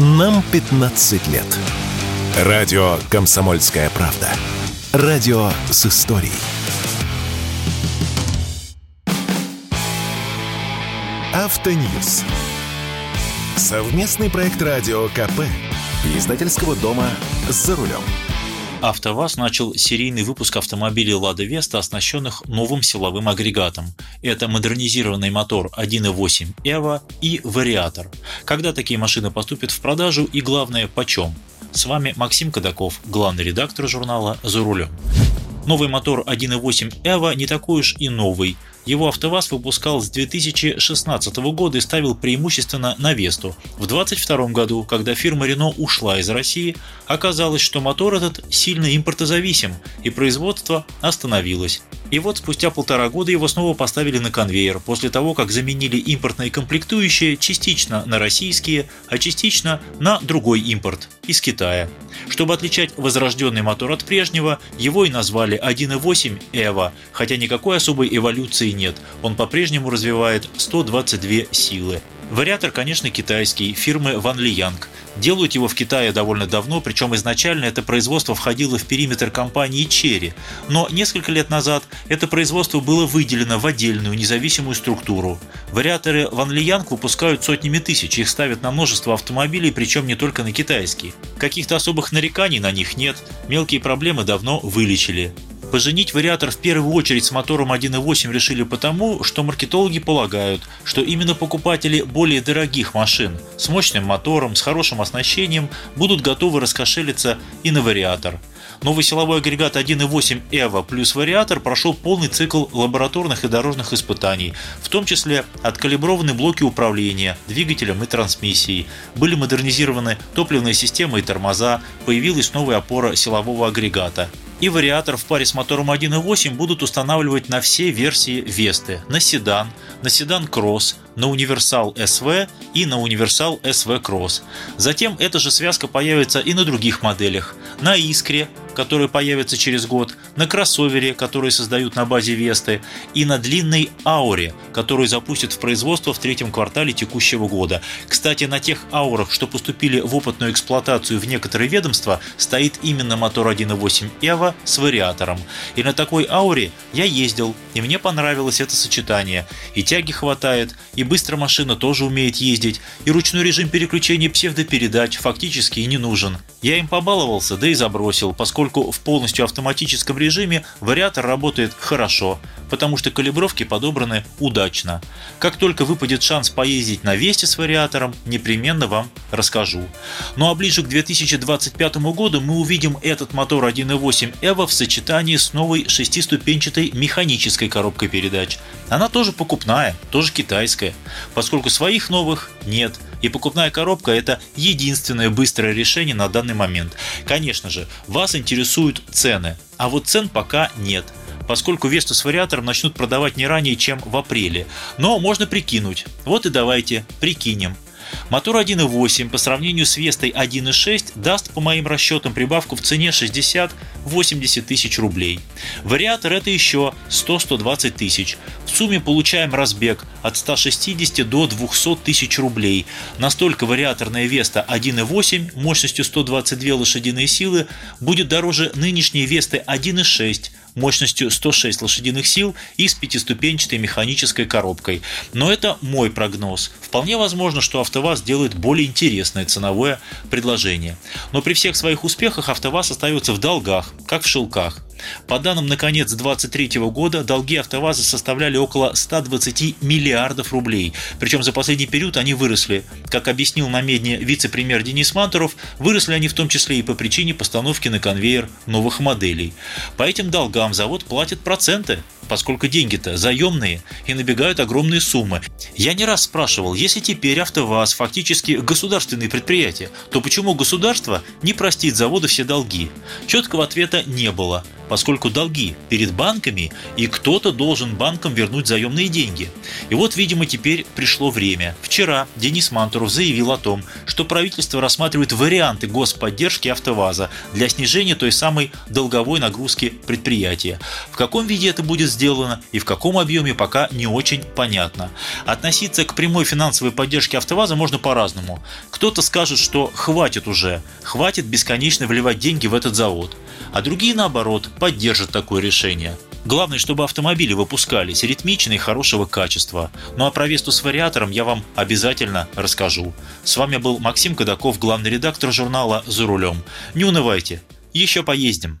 Нам 15 лет. Радио «Комсомольская правда». Радио с историей. Автоньюз. Совместный проект радио КП. Издательского дома «За рулем». АвтоВАЗ начал серийный выпуск автомобилей «Лада Веста», оснащенных новым силовым агрегатом. Это модернизированный мотор 1.8 EVO и вариатор. Когда такие машины поступят в продажу и, главное, почем? С вами Максим Кадаков, главный редактор журнала «За рулем». Новый мотор 1.8 EVO не такой уж и новый. Его АвтоВАЗ выпускал с 2016 года и ставил преимущественно на Весту. В 2022 году, когда фирма Renault ушла из России, оказалось, что мотор этот сильно импортозависим, и производство остановилось. И вот спустя полтора года его снова поставили на конвейер, после того, как заменили импортные комплектующие частично на российские, а частично на другой импорт – из Китая. Чтобы отличать возрожденный мотор от прежнего, его и назвали 1.8 EVO, хотя никакой особой эволюции нет, он по-прежнему развивает 122 силы. Вариатор, конечно, китайский, фирмы Ван Ли Янг. Делают его в Китае довольно давно, причем изначально это производство входило в периметр компании Cherry, но несколько лет назад это производство было выделено в отдельную независимую структуру. Вариаторы Ван Ли Янг выпускают сотнями тысяч, их ставят на множество автомобилей, причем не только на китайские. Каких-то особых нареканий на них нет, мелкие проблемы давно вылечили. Поженить вариатор в первую очередь с мотором 1.8 решили потому, что маркетологи полагают, что именно покупатели более дорогих машин с мощным мотором, с хорошим оснащением будут готовы раскошелиться и на вариатор. Новый силовой агрегат 1.8 EVO плюс вариатор прошел полный цикл лабораторных и дорожных испытаний, в том числе откалиброваны блоки управления, двигателем и трансмиссией, были модернизированы топливная система и тормоза, появилась новая опора силового агрегата и вариатор в паре с мотором 1.8 будут устанавливать на все версии Весты, на седан, на седан Кросс, на универсал СВ и на универсал СВ Кросс. Затем эта же связка появится и на других моделях, на Искре, который появится через год, на кроссовере, который создают на базе Весты, и на длинной Ауре, которую запустят в производство в третьем квартале текущего года. Кстати, на тех Аурах, что поступили в опытную эксплуатацию в некоторые ведомства, стоит именно мотор 1.8 EVO с вариатором. И на такой Ауре я ездил, и мне понравилось это сочетание. И тяги хватает, и быстро машина тоже умеет ездить, и ручной режим переключения псевдопередач фактически и не нужен. Я им побаловался, да и забросил, поскольку в полностью автоматическом режиме вариатор работает хорошо, потому что калибровки подобраны удачно. Как только выпадет шанс поездить на Весте с вариатором, непременно вам расскажу. Ну а ближе к 2025 году мы увидим этот мотор 1.8 EVO в сочетании с новой шестиступенчатой механической коробкой передач. Она тоже покупная, тоже китайская, поскольку своих новых нет. И покупная коробка это единственное быстрое решение на данный момент. Конечно же, вас интересуют цены, а вот цен пока нет поскольку Весту с вариатором начнут продавать не ранее, чем в апреле. Но можно прикинуть. Вот и давайте прикинем. Мотор 1.8 по сравнению с Вестой 1.6 даст, по моим расчетам, прибавку в цене 60-80 тысяч рублей. Вариатор это еще 100-120 тысяч. В сумме получаем разбег от 160 до 200 тысяч рублей. Настолько вариаторная Веста 1.8 мощностью 122 лошадиные силы будет дороже нынешней Весты 1.6 мощностью 106 лошадиных сил и с пятиступенчатой механической коробкой. Но это мой прогноз. Вполне возможно, что АвтоВАЗ делает более интересное ценовое предложение. Но при всех своих успехах АвтоВАЗ остается в долгах, как в шелках. По данным на конец 2023 года, долги АвтоВАЗа составляли около 120 миллиардов рублей. Причем за последний период они выросли. Как объяснил на Медне вице-премьер Денис Мантуров, выросли они в том числе и по причине постановки на конвейер новых моделей. По этим долгам завод платит проценты поскольку деньги-то заемные и набегают огромные суммы. Я не раз спрашивал, если теперь АвтоВАЗ фактически государственные предприятия, то почему государство не простит заводу все долги? Четкого ответа не было поскольку долги перед банками, и кто-то должен банкам вернуть заемные деньги. И вот, видимо, теперь пришло время. Вчера Денис Мантуров заявил о том, что правительство рассматривает варианты господдержки АвтоВАЗа для снижения той самой долговой нагрузки предприятия. В каком виде это будет сделано и в каком объеме пока не очень понятно. Относиться к прямой финансовой поддержке АвтоВАЗа можно по-разному. Кто-то скажет, что хватит уже, хватит бесконечно вливать деньги в этот завод. А другие, наоборот, поддержат такое решение. Главное, чтобы автомобили выпускались ритмично и хорошего качества. Ну а про Весту с вариатором я вам обязательно расскажу. С вами был Максим Кадаков, главный редактор журнала «За рулем». Не унывайте, еще поездим.